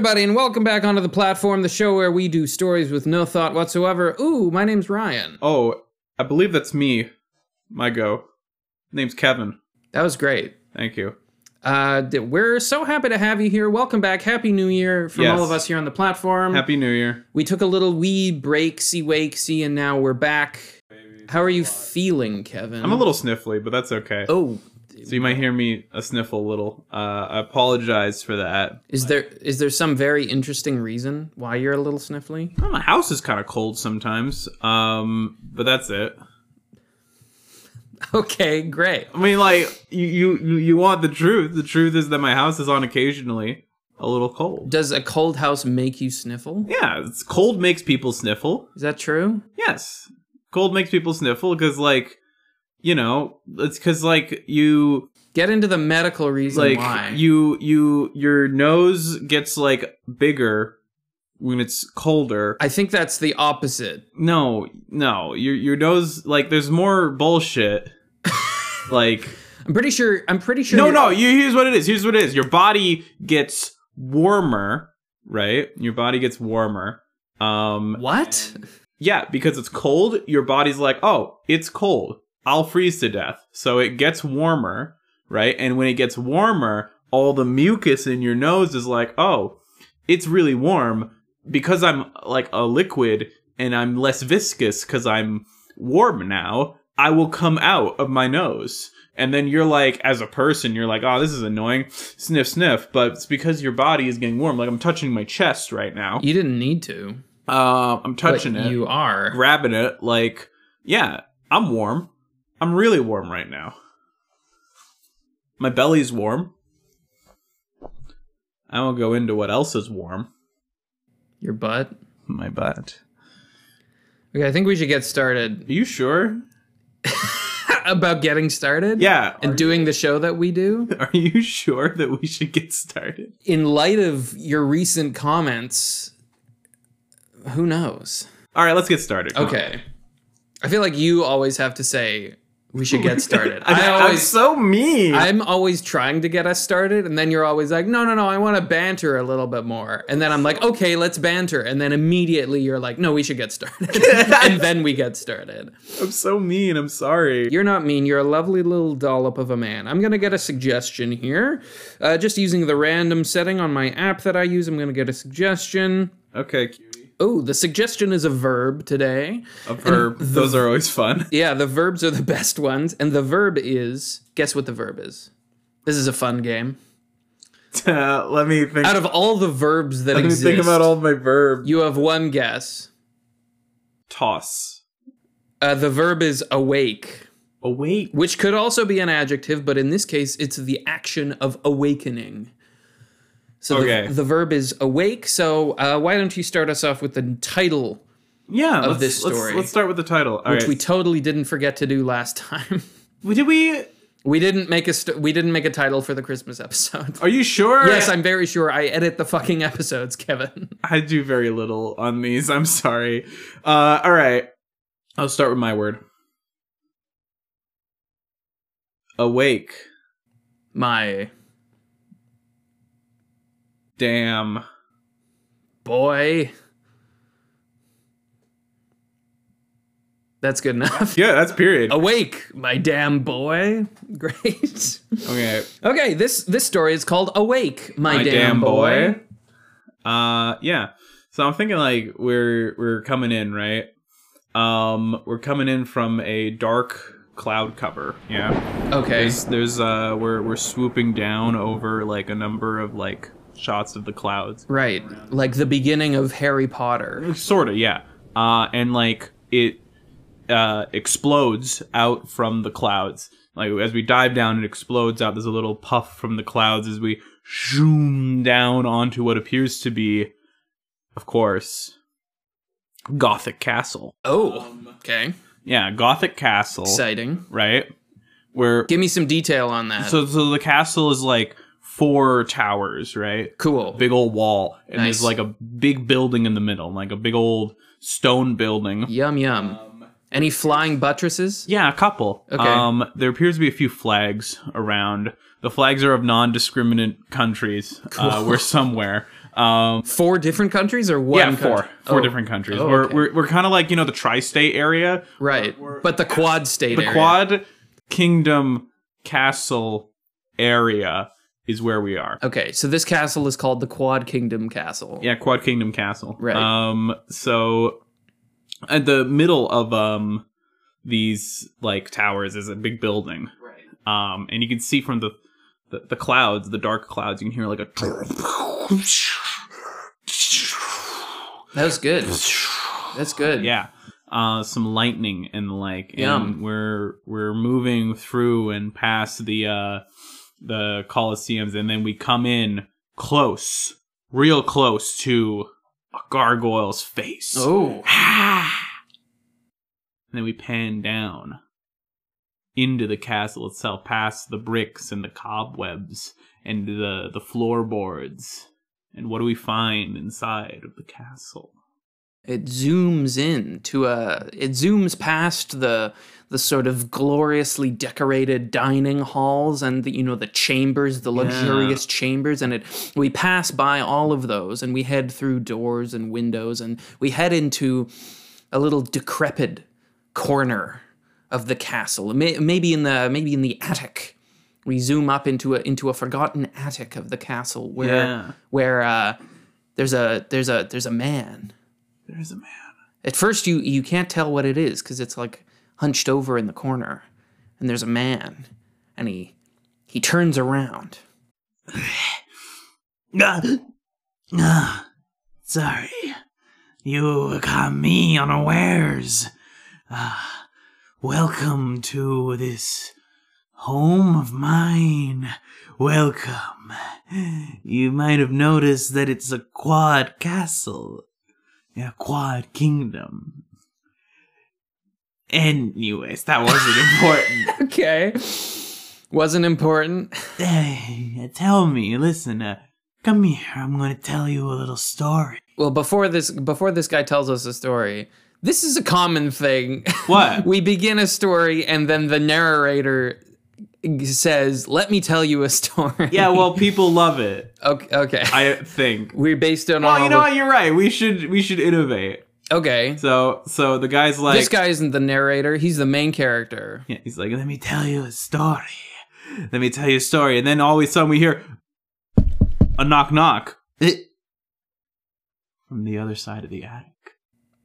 everybody, and welcome back onto the platform, the show where we do stories with no thought whatsoever. Ooh, my name's Ryan. Oh, I believe that's me. My go. Name's Kevin. That was great. Thank you. Uh, we're so happy to have you here. Welcome back. Happy New Year from Yes. all of us here on the platform. Happy New Year. we took a little wee breaksy wakesy, and now we're back. How are you feeling, Kevin? I'm a little sniffly, but that's okay. Oh, So you might hear me a sniffle a little. Uh, I apologize for that. is there is there some very interesting reason why you're a little sniffly? Well, my house is kind of cold sometimes, um, but that's it. Okay, great. I mean, like you, you, you you want the truth. The truth is that my house is on occasionally a little cold. Does a cold house make you sniffle? Yeah, it's cold makes people sniffle. Is that true? Yes, cold makes people sniffle because, like, you know, it's because like you Get into the medical reason like why. you you your nose gets like bigger when it's colder. I think that's the opposite. no, no, your your nose like there's more bullshit. like I'm pretty sure. I'm pretty sure. no, no. You, here's what it is. Here's what it is. Your body gets warmer, right? Your body gets warmer. Um, What? yeah, because it's cold. Your body's like, oh, it's cold. I'll freeze to death. So it gets warmer, right? And when it gets warmer, all the mucus in your nose is like, oh, it's really warm because I'm like a liquid and I'm less viscous because I'm warm now. I will come out of my nose. And then you're like, as a person, you're like, oh, this is annoying. Sniff, sniff. But it's because your body is getting warm. Like I'm touching my chest right now. You didn't need to. Uh, I'm But touching it You are. grabbing it like yeah i'm warm i'm really warm right now my belly's warm i won't go into what else is warm Your butt. my butt Okay, I think we should get started are you sure about getting started. yeah And doing the show that we do. are you sure that we should get started In light of your recent comments, who knows? all right let's get started Come on. Okay. I feel like you always have to say we should get started. I, I am always so mean I'm always trying to get us started, and then you're always like, no, no, no, I want to banter a little bit more. And then I'm like, okay, let's banter. And then immediately you're like, no, we should get started. and then we get started. i'm so mean i'm sorry You're not mean. You're a lovely little dollop of a man. I'm going to get a suggestion here. Uh, just using the random setting on my app that I use, I'm going to get a suggestion. okay cutie Oh, the suggestion is a verb today. a verb those are always fun Yeah, the verbs are the best ones. And the verb is guess what the verb is? This is a fun game. Uh, let me think Out of all the verbs that exist, let me think about all my verbs you have one guess. toss Uh, the verb is awake, awake which could also be an adjective, but in this case, it's the action of awakening. So the- Okay. the, verb is awake. So uh, why don't you start us off with the title, yeah let's, this let's- story. let's, start with the title All which right. we totally didn't forget to do last time. did we we didn't make a st- we didn't make a title for the Christmas episode. are you sure Yes, I'm very sure I edit the fucking episodes, Kevin. i do very little on these i'm sorry uh all right i'll start with my word awake My damn boy. That's good enough. yeah that's period Awake, my damn boy. Great. okay Okay, this this story is called Awake, my, damn, boy. uh yeah so i'm thinking like we're we're coming in right um we're coming in from a dark cloud cover yeah Okay. there's, there's uh we're we're swooping down over like a number of like shots of the clouds Right. Like the beginning of Harry Potter. sort of yeah uh and like it uh explodes out from the clouds like as we dive down it explodes out there's a little puff from the clouds as we zoom down onto what appears to be of course gothic castle Oh, okay. yeah gothic castle Exciting. right where Give me some detail on that. so so the castle is like four towers right cool. big old wall and Nice. there's like a big building in the middle like a big old stone building Yum yum. Any flying buttresses? Yeah, a couple. Okay. Um, there appears to be a few flags around. The flags are of non-discriminant countries. Uh, Cool. we're somewhere. Um, Four different countries or one? yeah, four, country? four Oh, different countries. Oh, we're we're, we're kind of like you know the tri-state area, right, but the Quad State the area. Quad Kingdom Castle area is where we are. Okay, so this castle is called the Quad Kingdom Castle. Yeah, Quad Kingdom Castle. Right. Um. So, at the middle of um these like towers is a big building. Right. Um, and you can see from the the, the clouds, the dark clouds, you can hear like a. That was good. That's good. Yeah. Uh, some lightning and the like. Yum. And we're we're moving through and past the uh the Colosseums, and then we come in close, real close to a gargoyle's face. Oh. Ah. And then we pan down into the castle itself, past the bricks and the cobwebs and the the floorboards. And what do we find inside of the castle? It zooms in to a. It zooms past the the sort of gloriously decorated dining halls and the you know the chambers, the luxurious chambers, and it. We pass by all of those and we head through doors and windows and we head into a little decrepit corner of the castle. May, maybe in the maybe in the attic. We zoom up into a into a forgotten attic of the castle where Yeah. where uh, there's a there's a there's a man. There's a man. At first, you you can't tell what it is because it's like hunched over in the corner, and there's a man, and he he turns around. Ah, sorry. You caught me unawares. Ah, welcome to this home of mine. Welcome. You might have noticed that it's a quad castle. A quad kingdom. Anyways, that wasn't important. Okay, wasn't important. Hey, tell me, listen, uh, come here. I'm going to tell you a little story. Well, before this before this guy tells us a story, this is a common thing. What? we begin a story, and then the narrator says, "Let me tell you a story." Yeah, well, people love it. okay. okay. I think. We're based on Well, you know what? You're right. We should we should innovate. Okay. So so the guy's like, this guy isn't the narrator. He's the main character. yeah, he's like, let me tell you a story. Let me tell you a story, and then all of a sudden we hear a knock knock Eh, from the other side of the attic.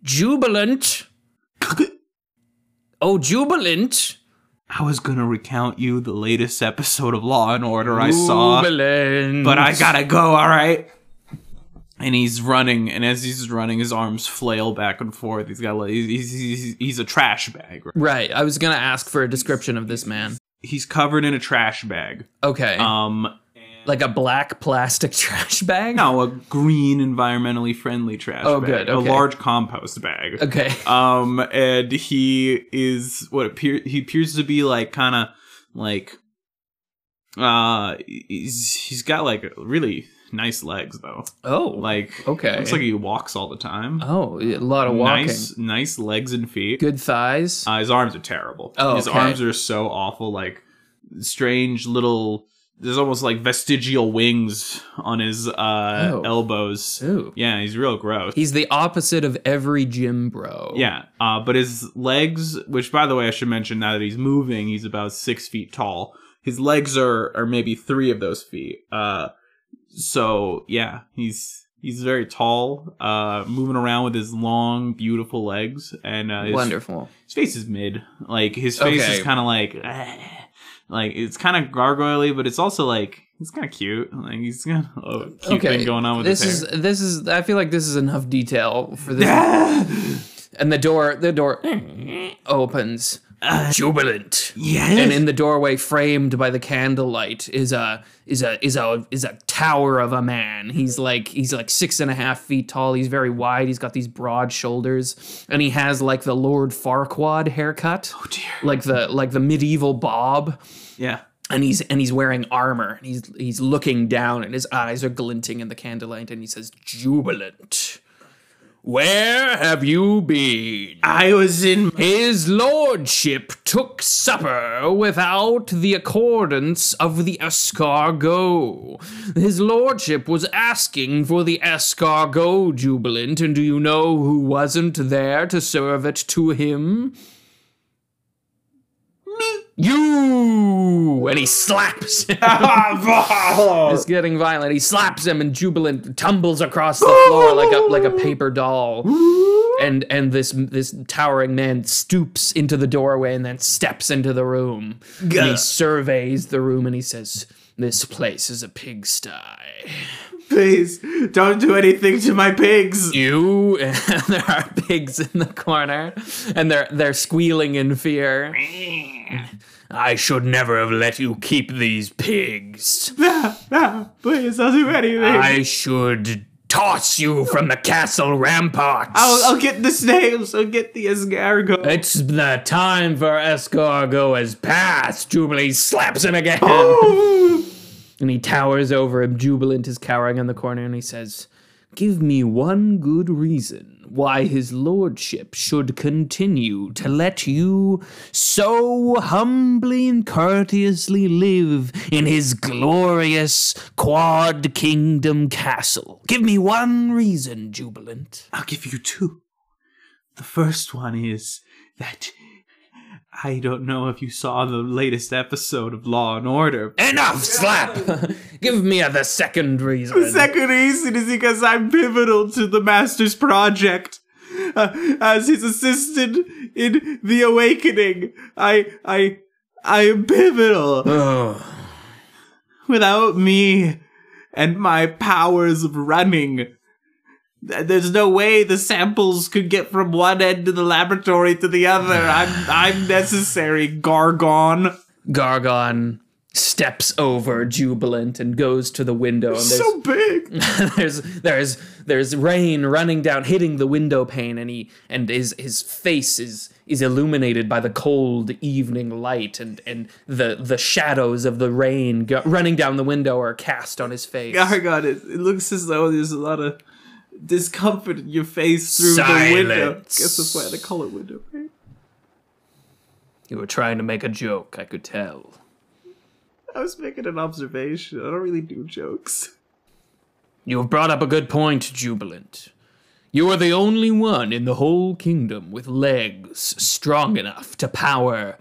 Jubilant. Oh, jubilant. I was gonna recount you the latest episode of Law and Order I saw, but I gotta go. All right. And he's running, and as he's running, his arms flail back and forth. He's got like he's he's, he's a trash bag. Right? Right. I was gonna ask for a description of this man. He's covered in a trash bag. Okay. Um, like a black plastic trash bag. no, a green, environmentally friendly trash bag. Oh, bag. good, A large compost bag. Okay. Um, and he is what appear he appears to be like kind of like uh he's he's got like really nice legs though. Oh. Like Okay. looks like he walks all the time. Oh, a lot of walking. Nice, nice legs and feet. Good thighs. Uh, his arms are terrible. Oh, his okay. arms are so awful. Like strange little. There's almost like vestigial wings on his uh, Oh. elbows. Ooh. Yeah, he's real gross. He's the opposite of every gym bro. yeah, uh, but his legs, which by the way I should mention now that he's moving, he's about six feet tall. His legs are are maybe three of those feet. Uh, so yeah, he's he's very tall, uh, moving around with his long, beautiful legs, and uh, his, Wonderful. his face is mid. Like his face Okay. is kind of like, eh. Like it's kind of gargoyley, but it's also like it's kind of cute. Like he's got a cute Okay. thing going on with this his is this is. I feel like this is enough detail for this. and the door, the door mm, opens. Uh, Jubilant. yes. and in the doorway framed by the candlelight is a is a is a is a tower of a man he's like he's like six and a half feet tall he's very wide he's got these broad shoulders and he has like the lord farquaad haircut oh dear. like the like the medieval bob Yeah. and he's and he's wearing armor and he's he's looking down and his eyes are glinting in the candlelight and he says jubilant Where have you been? I was in. His lordship took supper without the accordance of the escargot. His lordship was asking for the escargot, Jubilant, and do you know who wasn't there to serve it to him? You! And he slaps him. It's getting violent. He slaps him, and Jubilant tumbles across the floor like a like a paper doll. And and this this towering man stoops into the doorway and then steps into the room. And he surveys the room and he says, "This place is a pigsty." Please don't do anything to my pigs. You and there are pigs in the corner, and they're they're squealing in fear. I should never have let you keep these pigs. Ah, ah, please don't do anything. I should toss you from the castle ramparts. I'll, I'll get the snails. I'll get the escargot. it's the time for escargot has passed. Jubilee slaps him again. And he towers over him. Jubilant is cowering in the corner and he says, Give me one good reason why his lordship should continue to let you so humbly and courteously live in his glorious quad kingdom castle. Give me one reason, Jubilant. I'll give you two. The first one is that I don't know if you saw the latest episode of Law and Order. Enough, slap! Give me a, the second reason. The second reason is because I'm pivotal to the Master's project. Uh, as his assistant in The Awakening, I, I, I am pivotal. Ugh. Without me and my powers of running, th- there's no way the samples could get from one end of the laboratory to the other. I'm, I'm necessary, Gargon. Gargon steps over jubilant and goes to the window and there's So big. there's there's there's rain running down hitting the window pane and he and his his face is is illuminated by the cold evening light and and the the shadows of the rain go, running down the window are cast on his face oh Gargon, it, it looks as though there's a lot of discomfort in your face through the window. Guess that's why they call it window. you were trying to make a joke i could tell I was making an observation. I don't really do jokes. You have brought up a good point, Jubilant. You are the only one in the whole kingdom with legs strong enough to power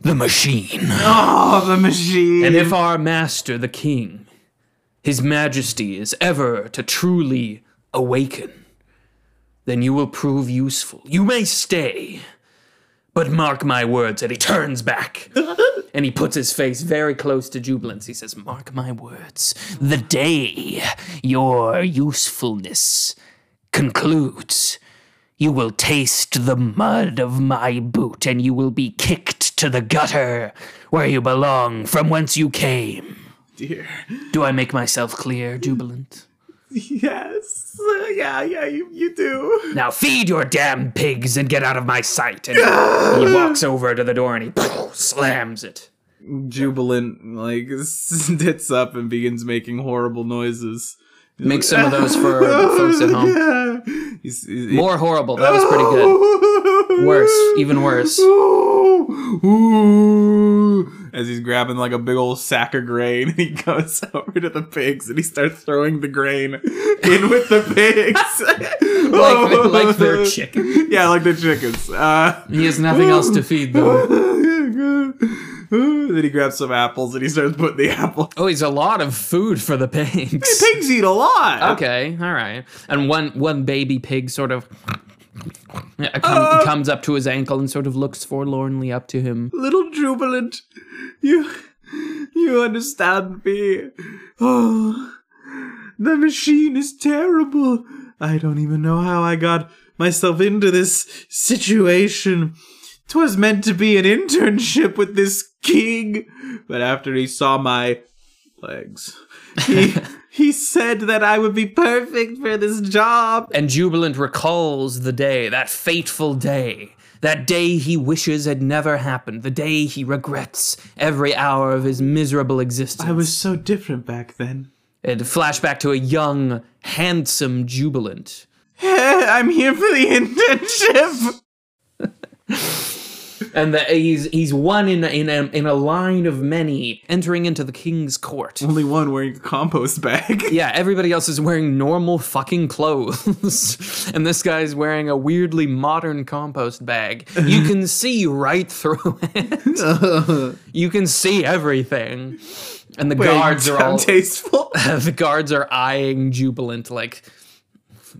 the machine. Oh, the machine. And if our master, the king, his majesty, is ever to truly awaken, then you will prove useful. You may stay, but mark my words. And he turns back and he puts his face very close to Jubilant's. He says, Mark my words. The day your usefulness concludes, you will taste the mud of my boot and you will be kicked to the gutter where you belong, from whence you came. Dear. Do I make myself clear, Jubilant? Yes. Uh, yeah, yeah, you, you do. Now feed your damn pigs and get out of my sight. And he walks over to the door and he slams it. Jubilant, like, sits up and begins making horrible noises. Make some of those for folks at home. Yeah. He's, he's, More horrible. That was pretty good. Worse, even worse. As he's grabbing like a big old sack of grain, he goes over to the pigs and he starts throwing the grain in with the pigs, Like, like they're chicken. Yeah, like the chickens. Uh, He has nothing else to feed them. then he grabs some apples and he starts putting the apple. Oh, he's a lot of food for the pigs. Pigs eat a lot. Okay, all right. And one one baby pig sort of come, uh. comes up to his ankle and sort of looks forlornly up to him. Little jubilant, you, you understand me. Oh, the machine is terrible. I don't even know how I got myself into this situation. 'Twas meant to be an internship with this king, but after he saw my legs, he he said that I would be perfect for this job. And Jubilant recalls the day, that fateful day, that day he wishes had never happened, the day he regrets every hour of his miserable existence. I was so different back then. And flashback to a young, handsome Jubilant. I'm here for the internship. and the, he's he's one in in a, in a line of many entering into the king's court. Only one wearing a compost bag. Yeah, everybody else is wearing normal fucking clothes, and this guy's wearing a weirdly modern compost bag. You can see right through it. you can see everything, and the guards are all tasteful. the guards are eyeing Jubilant like,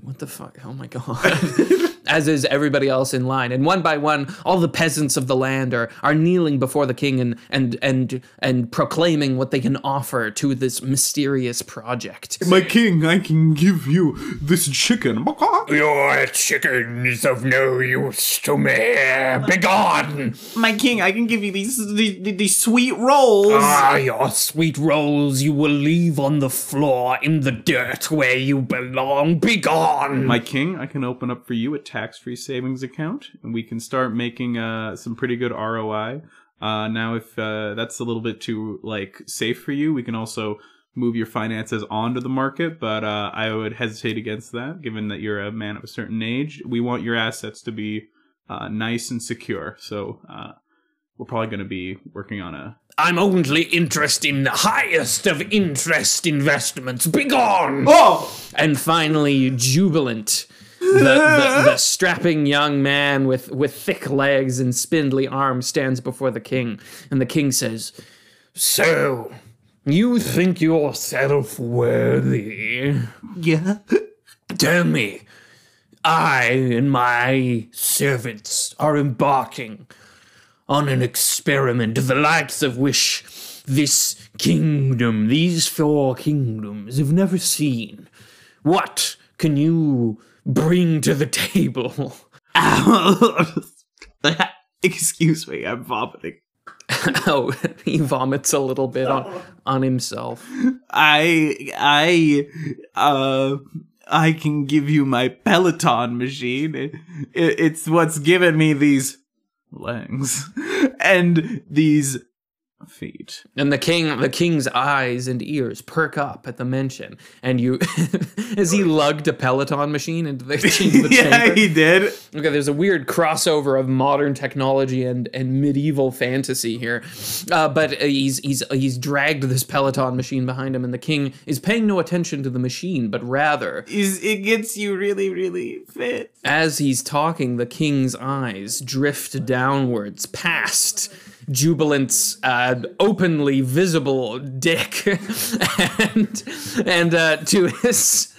what the fuck? Oh my god. As is everybody else in line. And one by one, all the peasants of the land are, are kneeling before the king and, and and and proclaiming what they can offer to this mysterious project. My king, I can give you this chicken. Your chicken is of no use to me. Begone! My king, I can give you these these, these sweet rolls. Ah, your sweet rolls you will leave on the floor in the dirt where you belong. Begone! My king, I can open up for you a tax-free savings account, and we can start making uh, some pretty good ROI. Uh, now, if uh, that's a little bit too like safe for you, we can also move your finances onto the market. But uh, I would hesitate against that, given that you're a man of a certain age. We want your assets to be uh, nice and secure. So uh, we're probably going to be working on a I'm only interested in the highest of interest investments. Begone! oh And finally, jubilant. The, the, the strapping young man with, with thick legs and spindly arms stands before the king, and the king says, So, you think yourself worthy? yeah. Tell me, I and my servants are embarking on an experiment the likes of which this kingdom, these four kingdoms, have never seen. What can you bring to the table? Excuse me, I'm vomiting. oh, he vomits a little bit on, on himself. I I uh I can give you my Peloton machine. It, it, it's what's given me these legs and these feet. And the king, the king's eyes and ears perk up at the mention. And you, as he lugged a Peloton machine into the, into the yeah, chamber. he did. Okay, there's a weird crossover of modern technology and, and medieval fantasy here, uh, but he's he's he's dragged this Peloton machine behind him, and the king is paying no attention to the machine, but rather, Is it gets you really really fit. as he's talking, the king's eyes drift downwards past Jubilant's uh, openly visible dick, and and uh, to his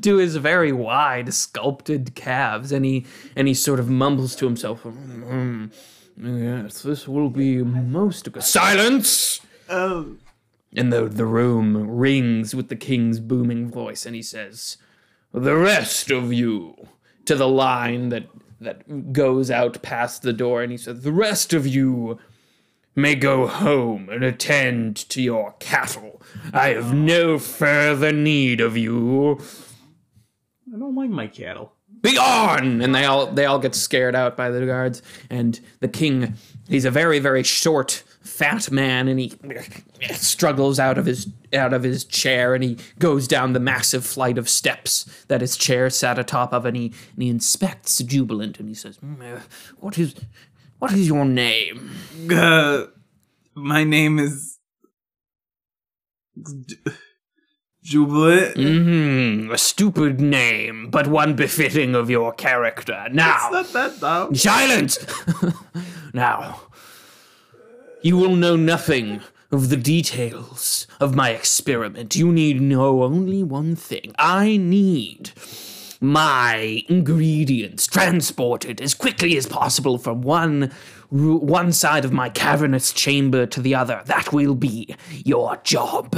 to his very wide sculpted calves, and he and he sort of mumbles to himself, "Mm, "Yes, this will be most good." Silence. Oh, And the the room rings with the king's booming voice, and he says, "The rest of you," to the line that that goes out past the door, and he says, "The rest of you." May go home and attend to your cattle. I have no further need of you. I don't like my cattle. Be Begone! And they all they all get scared out by the guards. And the king, he's a very very short, fat man, and he struggles out of his out of his chair, and he goes down the massive flight of steps that his chair sat atop of, and he and he inspects Jubilant, and he says, "Hmm, uh, "What is what is your name?" Uh, my name is Jubilant. Hmm, a stupid name, but one befitting of your character. Now, Not that though. silence! now, you will know nothing of the details of my experiment. You need know only one thing. I need my ingredients transported as quickly as possible from one one side of my cavernous chamber to the other. That will be your job.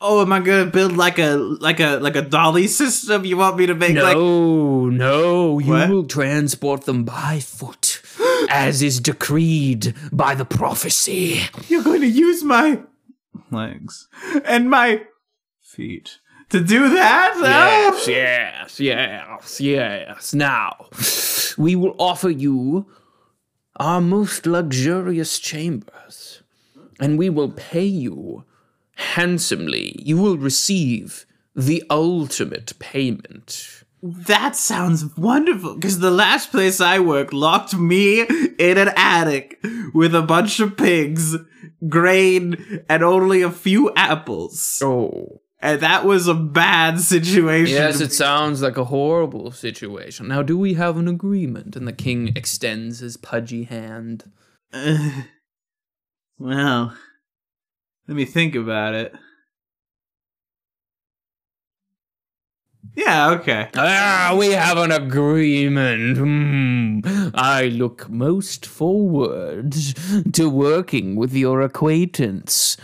Oh, am I gonna build like a like a like a dolly system? You want me to make like No, no, you What? will transport them by foot, as is decreed by the prophecy. you're going to use my legs and my feet to do that? Yes, Oh. yes, yes, yes. Now, we will offer you our most luxurious chambers, and we will pay you handsomely. You will receive the ultimate payment. That sounds wonderful. Because the last place I worked locked me in an attic with a bunch of pigs, grain, and only a few apples. Oh. And that was a bad situation. Yes, it sounds like a horrible situation. Now, do we have an agreement? And the king extends his pudgy hand. Uh, well, let me think about it. Yeah, okay. Ah, we have an agreement. Hmm. I look most forward to working with your acquaintance.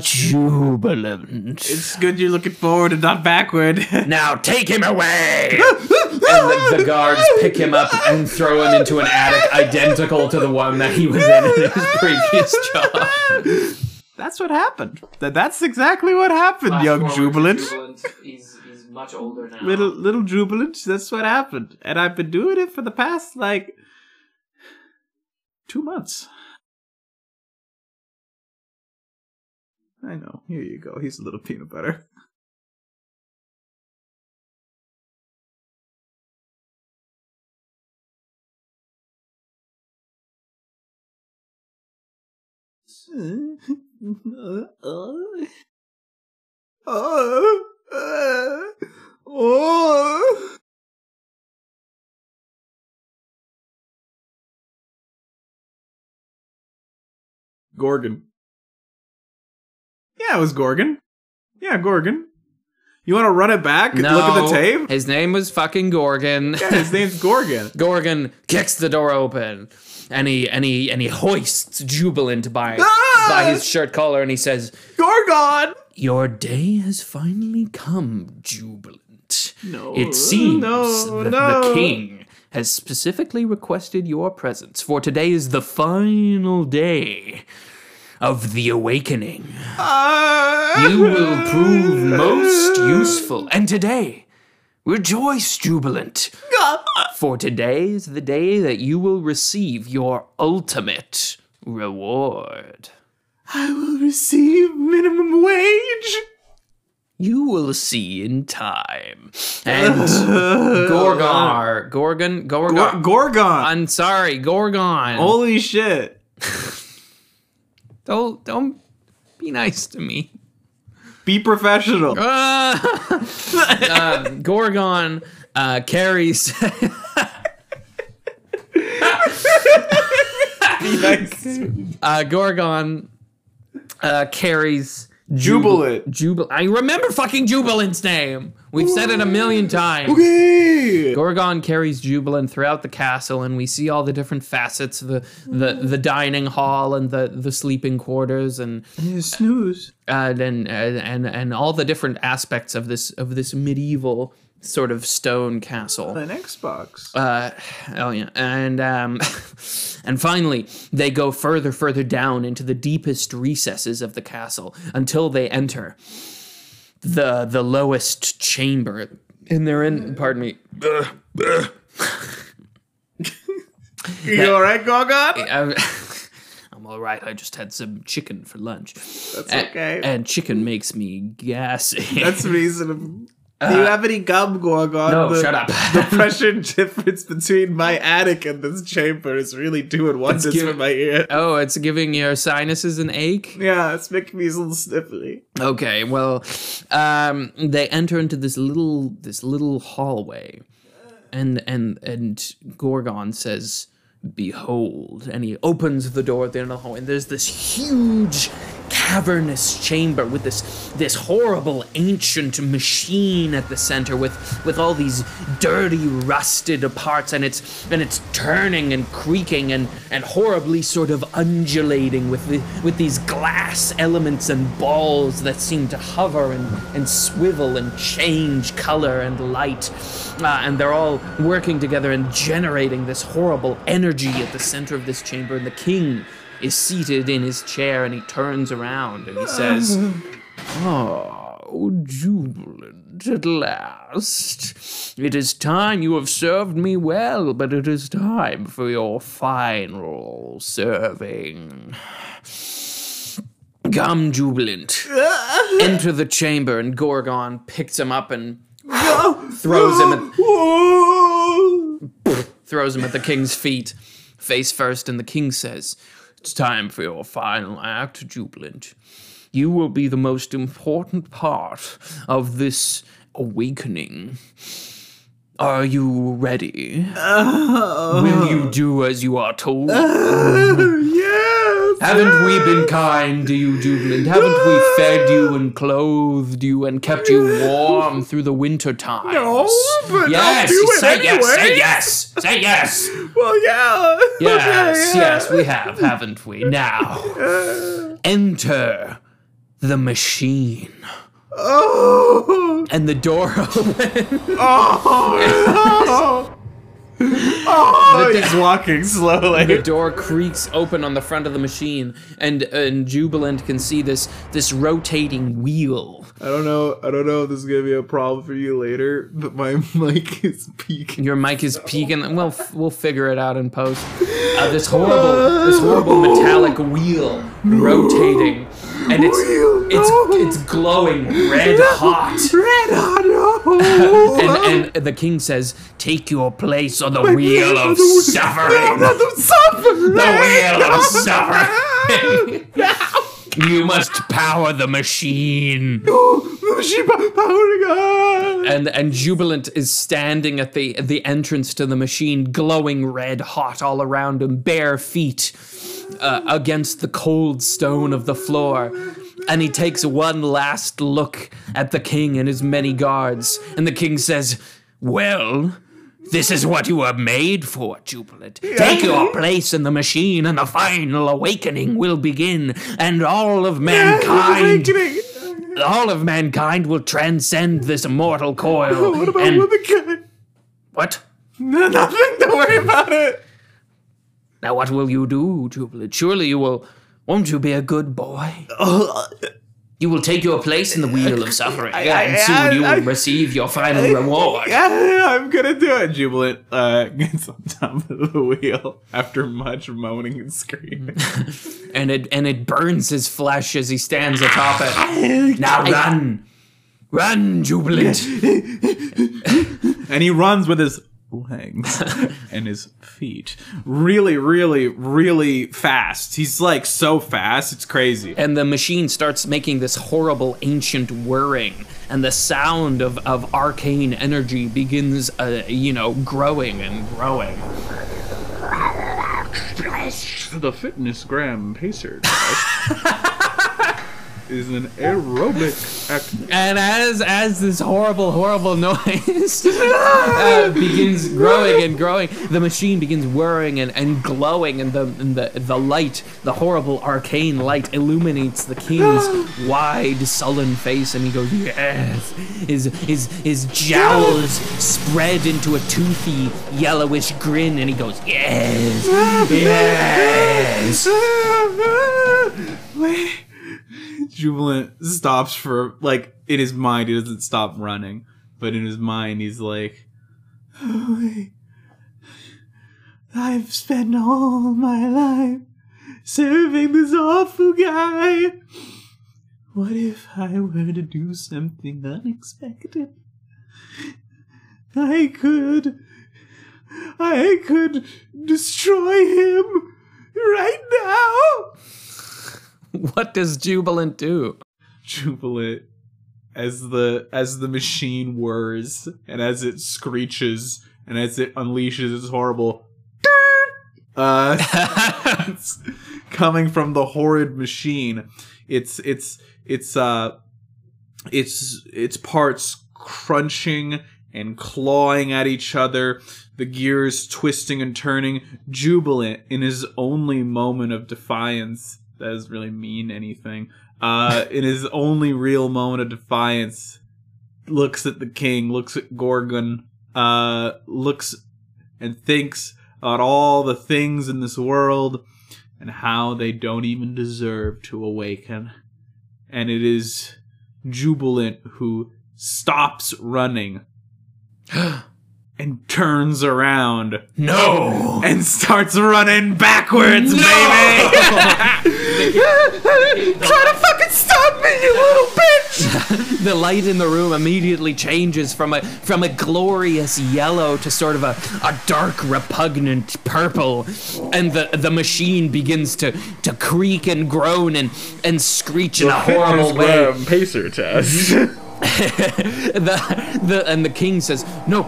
Jubilant. It's good you're looking forward and not backward. Now take him away! and the, the guards pick him up and throw him into an attic identical to the one that he was in in his previous job. That's what happened. That that's exactly what happened, young jubilant. He's, he's much older now. Little little jubilant. That's what happened, and I've been doing it for the past like two months. I know. Here you go. He's a little peanut butter. Gorgon. Yeah, it was Gorgon. Yeah, Gorgon. You want to run it back and look at the tape? His name was fucking Gorgon. Yeah, his name's Gorgon. Gorgon kicks the door open, and he and he and he hoists Jubilant by Ah! by his shirt collar, and he says, Gorgon! "Your day has finally come, Jubilant. No, It seems no, that no. the king has specifically requested your presence, for today is the final day of the awakening. Ah! You will prove most useful. And today, rejoice, Jubilant. For today is the day that you will receive your ultimate reward. I will receive minimum wage. You will see in time. And Gorgar, Gorgon, Gorgon. Gorgon. I'm sorry, Gorgon. Holy shit. Don't don't be nice to me. Be professional. Uh, uh, Gorgon uh, carries. uh, Gorgon uh, carries Jubilant. Jubil. I remember fucking Jubilant's name. We've said it a million times. Okay. Gorgon carries Jubilant throughout the castle, and we see all the different facets the the, mm. the dining hall and the, the sleeping quarters and Snooze. Uh, and and and and all the different aspects of this of this medieval sort of stone castle. An Xbox. Uh, oh yeah, and um, and finally they go further, further down into the deepest recesses of the castle until they enter the the lowest chamber, and they're in. Pardon me. you alright, Gorgon? I'm, I'm all right. I just had some chicken for lunch. That's A- okay. And chicken makes me gassy. That's reasonable. Do you have any gum, Gorgon? Uh, no, the, shut up. the pressure difference between my attic and this chamber is really doing wonders giving- for my ear. oh, it's giving your sinuses an ache. Yeah, it's making me a little sniffly. Okay, well, um, they enter into this little this little hallway, and and and Gorgon says, "Behold!" And he opens the door at the end of the hallway, and there's this huge cavernous chamber with this this horrible ancient machine at the center with with all these dirty rusted parts and it's and it's turning and creaking and and horribly sort of undulating with the with these glass elements and balls that seem to hover and and swivel and change color and light. Uh, and they're all working together and generating this horrible energy at the center of this chamber. And the king is seated in his chair and he turns around and he says, Oh, jubilant at last. It is time you have served me well, but it is time for your final serving. Come, jubilant. Enter the chamber, and Gorgon picks him up and throws him at, throws him at the king's feet, face first, and the king says, It's time for your final act, Jubilant. You will be the most important part of this awakening. Are you ready? Oh. Will you do as you are told? Oh, yes. Haven't we been kind to you, Jubilant? Haven't we fed you and clothed you and kept you warm through the winter times? No, but I'll yes, do it say yes, say yes, say yes. Well, yeah. Yes, yeah. yes, we have, haven't we? Now, enter the machine. Oh. And the door opens. Oh. Oh. The- He's walking slowly. The door creaks open on the front of the machine, and and Jubilant can see this this rotating wheel. I don't know. I don't know if this is gonna be a problem for you later, but my mic is peaking. Your mic is peaking. Well, f- we'll figure it out in post. Uh, this horrible, this horrible metallic wheel rotating, and it's Wheel, it's no. it's glowing red hot. Red hot. No. And and the king says, "Take your place on the wheel of the wheel- suffering." The suffering. The wheel of suffering. you must power the machine. Oh, she powering on. and and jubilant is standing at the at the entrance to the machine glowing red hot all around him bare feet uh, against the cold stone of the floor and he takes one last look at the king and his many guards and the king says well this is what you were made for, Jubilant. Take your place in the machine, and the final awakening will begin, and all of mankind all of mankind will transcend this mortal coil. What about and womankind? what? No, nothing. Don't worry about it. Now what will you do, Jubilant? Surely you will. Won't you be a good boy? Uh, You will take your place in the wheel of suffering, I- and I- soon you will I- receive your final reward. I'm gonna do it. Jubilant uh, gets on top of the wheel after much moaning and screaming. And it and it burns his flesh as he stands atop it. Now run, run, Jubilant. and he runs with his legs and his feet. Really really really fast. He's like so fast it's crazy. And the machine starts making this horrible ancient whirring and the sound of, of arcane energy begins uh, you know growing and growing. The FitnessGram pacer is an aerobic act. and as as this horrible horrible noise uh, begins growing and growing the machine begins whirring and, and glowing and the and the the light the horrible arcane light illuminates the king's wide sullen face and he goes yes his his his jowls spread into a toothy yellowish grin and he goes yes yes Wait. Jubilant stops for like in his mind he doesn't stop running, but in his mind he's like, "Oh. I've spent all my life serving this awful guy. What if I were to do something unexpected? I could, I could destroy him right now." what does jubilant do? Jubilant as the as the machine whirs and as it screeches and as it unleashes its horrible uh it's coming from the horrid machine it's it's it's uh it's its parts crunching and clawing at each other the gears twisting and turning jubilant in his only moment of defiance that doesn't really mean anything uh in his only real moment of defiance looks at the king looks at gorgon uh looks and thinks about all the things in this world and how they don't even deserve to awaken and it is jubilant who stops running and turns around no and starts running backwards, No! baby. Try to fucking stop me, you little bitch! the light in the room immediately changes from a from a glorious yellow to sort of a, a dark repugnant purple and the the machine begins to to creak and groan and and screech in a horrible way pacer test. the, the and the king says no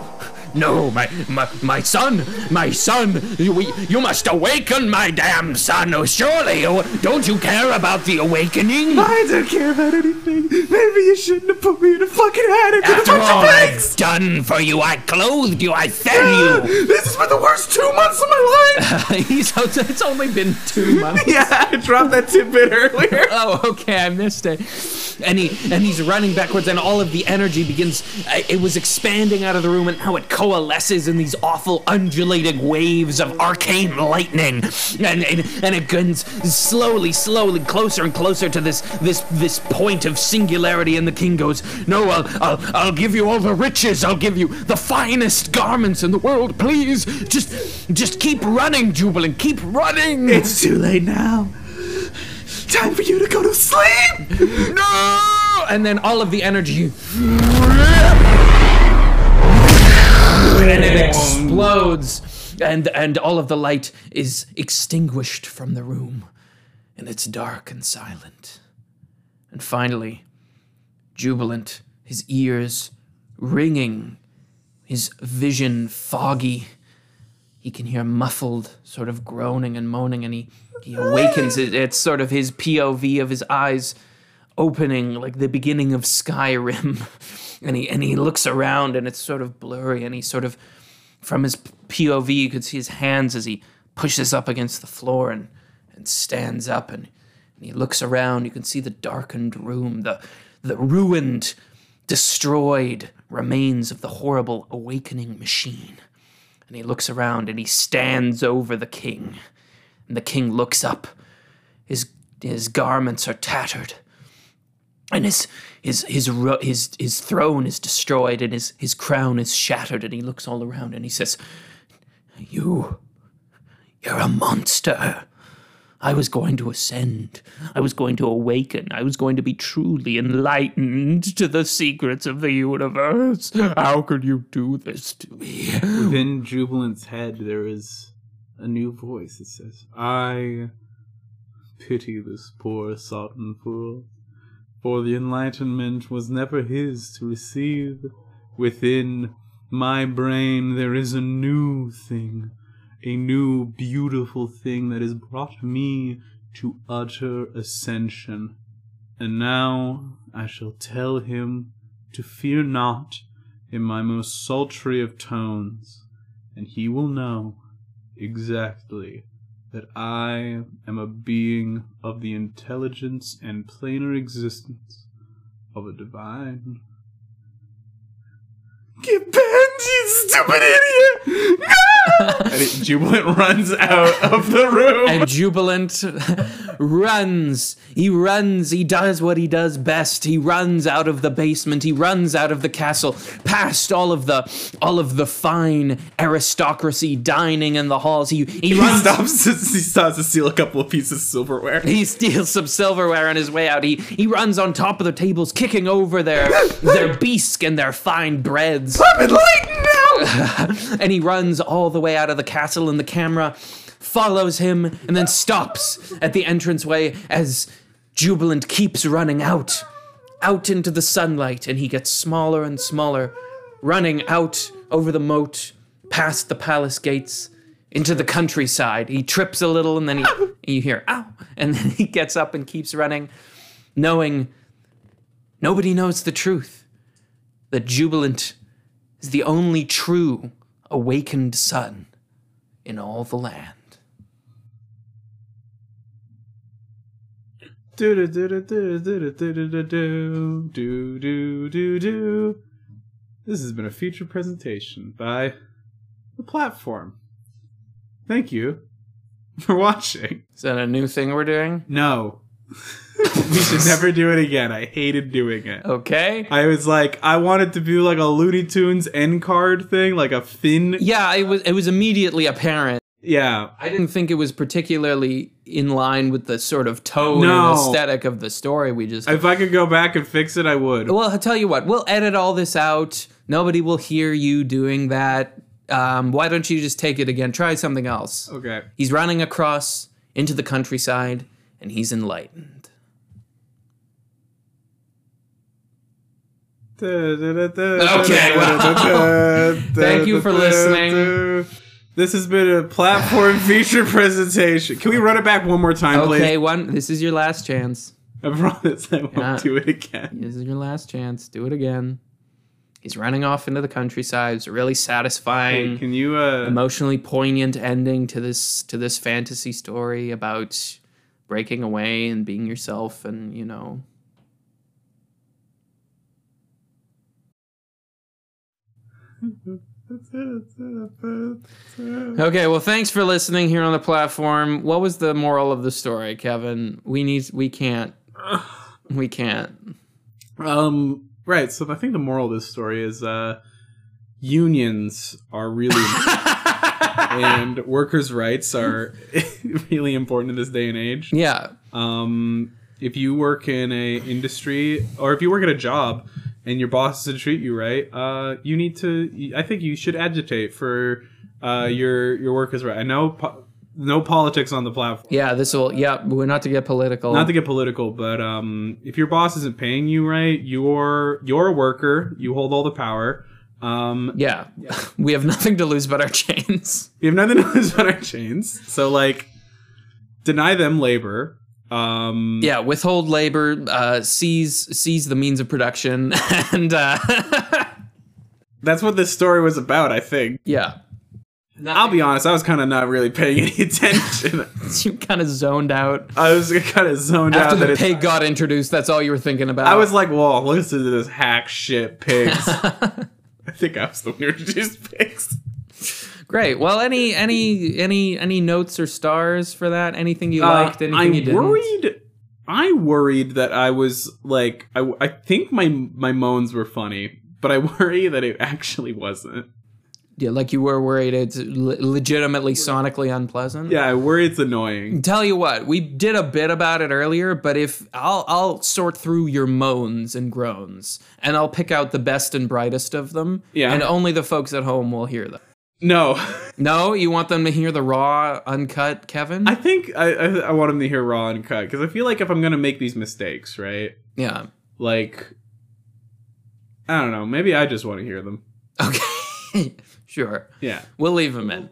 no, my, my, my son, my son, you, you must awaken, my damn son. Oh, surely, oh, don't you care about the awakening? I don't care about anything. Maybe you shouldn't have put me in a fucking attic with a After bunch all of I've done for you, I clothed you, I fed you. This has been the worst two months of my life. He's, it's only been two months. yeah, I dropped that tidbit earlier. Oh, okay, I missed it. And he and he's running backwards, and all of the energy begins. uh, It was expanding out of the room, and now it coalesces in these awful undulating waves of arcane lightning, and and, and it goes slowly, slowly closer and closer to this this this point of singularity. And the king goes, "No, I'll I'll I'll give you all the riches. I'll give you the finest garments in the world. Please, just just keep running, Jubilant. Keep running." It's too late now. Time for you to go to sleep. no! And then all of the energy. And it explodes. And, and all of the light is extinguished from the room. And it's dark and silent. And finally, jubilant, his ears ringing, his vision foggy, he can hear muffled sort of groaning and moaning and he, he awakens it, it's sort of his pov of his eyes opening like the beginning of skyrim. And he and he looks around and it's sort of blurry and he sort of from his pov you could see his hands as he pushes up against the floor and and stands up and, and he looks around. You can see the darkened room the the ruined destroyed remains of the horrible awakening machine. And he looks around and he stands over the king. And the king looks up. His his garments are tattered. And his his his his his throne is destroyed and his his crown is shattered and he looks all around and he says, "You you're a monster. I was going to ascend. I was going to awaken. I was going to be truly enlightened to the secrets of the universe. How could you do this to me?" Within Jubilant's head, there is a new voice that says, I pity this poor sodden fool, for the enlightenment was never his to receive. Within my brain, there is a new thing, a new beautiful thing that has brought me to utter ascension. And now I shall tell him to fear not in my most sultry of tones, and he will know exactly that I am a being of the intelligence and planar existence of a divine. Get banned, you stupid idiot! and it, Jubilant runs out of the room. and Jubilant runs. He runs. He does what he does best. He runs out of the basement. He runs out of the castle, past all of the all of the fine aristocracy dining in the halls. He he he runs. stops. To, he stops to steal a couple of pieces of silverware. He steals some silverware on his way out. He he runs on top of the tables, kicking over their their bisque and their fine breads. I'm enlightened now. and he runs all the way out of the castle and the camera follows him and then stops at the entranceway as jubilant keeps running out out into the sunlight and he gets smaller and smaller running out over the moat past the palace gates into the countryside. He trips a little and then he you hear ow! And then he gets up and keeps running knowing nobody knows the truth that jubilant is the only true awakened sun in all the land. Do do do do do do do do do do do do do. This has been a feature presentation by the platform. Thank you for watching. Is that a new thing we're doing? No. we should never do it again. I hated doing it. Okay. I was like, I wanted to do like a Looney Tunes end card thing, like a fin. Yeah, it was it was immediately apparent Yeah. I didn't think it was particularly in line with the sort of tone No. and aesthetic of the story we just. If I could go back and fix it, I would. well, I'll tell you what. We'll edit all this out. Nobody will hear you doing that. Um, why don't you just take it again? Try something else. Okay. He's running across into the countryside, and he's enlightened. Okay. Thank you for listening. This has been a platform feature presentation. Can we run it back one more time, please? Okay, one. This is your last chance. I promise I won't Yeah. do it again. This is your last chance. Do it again. He's running off into the countryside. It's a really satisfying. Hey, can you uh emotionally poignant ending to this to this fantasy story about breaking away and being yourself and you know okay well thanks for listening here on the platform. What was the moral of the story kevin? We need we can't we can't. Um right, so I think the moral of this story is uh unions are really and workers' rights are really important in this day and age. yeah. Um, if you work in a industry or if you work at a job and your boss doesn't treat you right, uh, you need to. I think you should agitate for uh, your your workers' right. I know po- no politics on the platform. yeah this will yeah we're not to get political Not to get political, but um, if your boss isn't paying you right, you're you're a worker. You hold all the power. Um, yeah we have nothing to lose but our chains we have nothing to lose but our chains. So like, deny them labor. Um, Yeah, withhold labor, uh, seize seize the means of production, and uh, that's what this story was about. I think. yeah, I'll be honest, I was kind of not really paying any attention. you kind of zoned out I was kind of zoned after out that the it's. pig got introduced. That's all you were thinking about. I was like, "Whoa, listen to this hack shit, pigs." I think I was the one who introduced pigs. Great. Well, any any any any notes or stars for that? Anything you liked? Uh, Anything I you didn't? worried. I worried that I was like, I, I think my my moans were funny, but I worry that it actually wasn't. Yeah, like you were worried. It's le- legitimately sonically unpleasant. Yeah, I worry it's annoying. Tell you what, we did a bit about it earlier, but if I'll I'll sort through your moans and groans, and I'll pick out the best and brightest of them. Yeah. And only the folks at home will hear them. No, No, you want them to hear the raw, uncut Kevin? I think I I, I want them to hear raw and cut because I feel like if I'm gonna make these mistakes, right? yeah. Like, I don't know. Maybe I just want to hear them. Okay. sure. Yeah. We'll leave them in.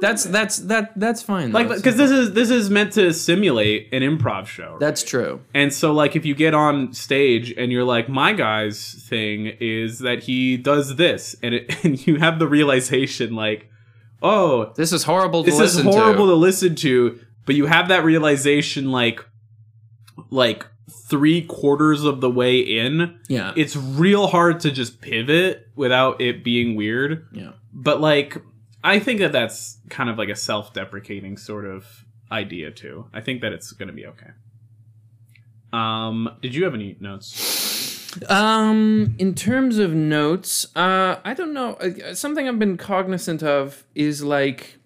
That's that's that that's fine. like because this is this is meant to simulate an improv show right? that's true. and so like if you get on stage and you're like my guy's thing is that he does this and it, and you have the realization like oh This is horrible to this is listen horrible to. to listen to but you have that realization like like three quarters of the way in yeah. it's real hard to just pivot without it being weird yeah. but like i think that that's kind of like a self-deprecating sort of idea too i think that it's gonna be okay um did you have any notes Um, in terms of notes, uh, I don't know. Uh, Something I've been cognizant of is like,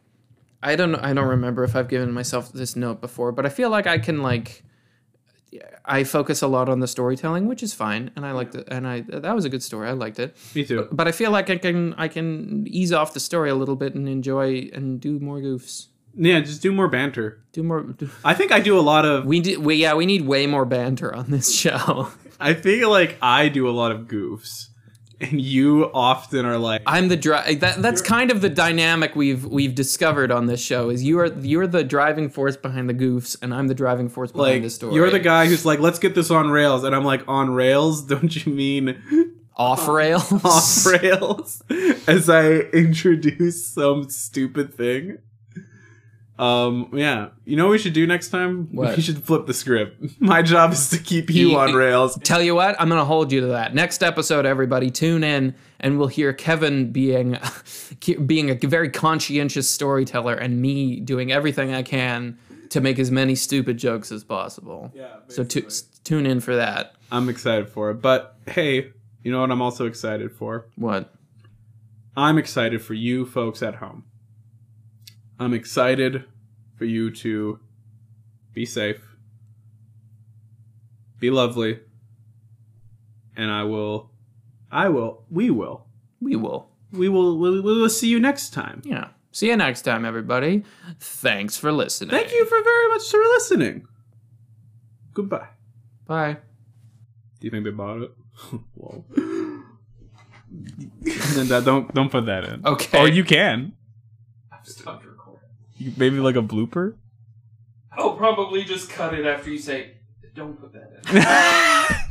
I don't. I don't remember if I've given myself this note before, but I feel like I can like, I focus a lot on the storytelling, which is fine, and I liked it, and I that was a good story. I liked it, me too but I feel like I can I can ease off the story a little bit and enjoy and do more goofs, yeah just do more banter do more. Do, i think i do a lot of we do. We yeah. We need way more banter on this show. i feel like i do a lot of goofs and you often are like I'm the dri- eh, that that's kind of the dynamic we've we've discovered on this show is you are you're the driving force behind the goofs and I'm the driving force behind like the story. you're the guy who's like let's get this on rails and i'm like on rails don't you mean off rails. off rails as I introduce some stupid thing. Um, yeah. You know what we should do next time? What? We should flip the script. My job is to keep you on rails. Tell you what, I'm gonna hold you to that. Next episode, everybody, tune in and we'll hear Kevin being being a very conscientious storyteller and me doing everything I can to make as many stupid jokes as possible. Yeah. So tu- s- tune in for that. I'm excited for it. But hey, you know what I'm also excited for? What? I'm excited for you folks at home. I'm excited for you to be safe, be lovely, and I will, I will, we will, We will. we will, we will see you next time. Yeah. See you next time, everybody. Thanks for listening. Thank you for very much for listening. Goodbye. Bye. Do you think they bought it? Whoa. Then don't don't put that in. Okay. Or you can. Recording. You- Maybe like a blooper. I'll probably just cut it after you say, don't put that in.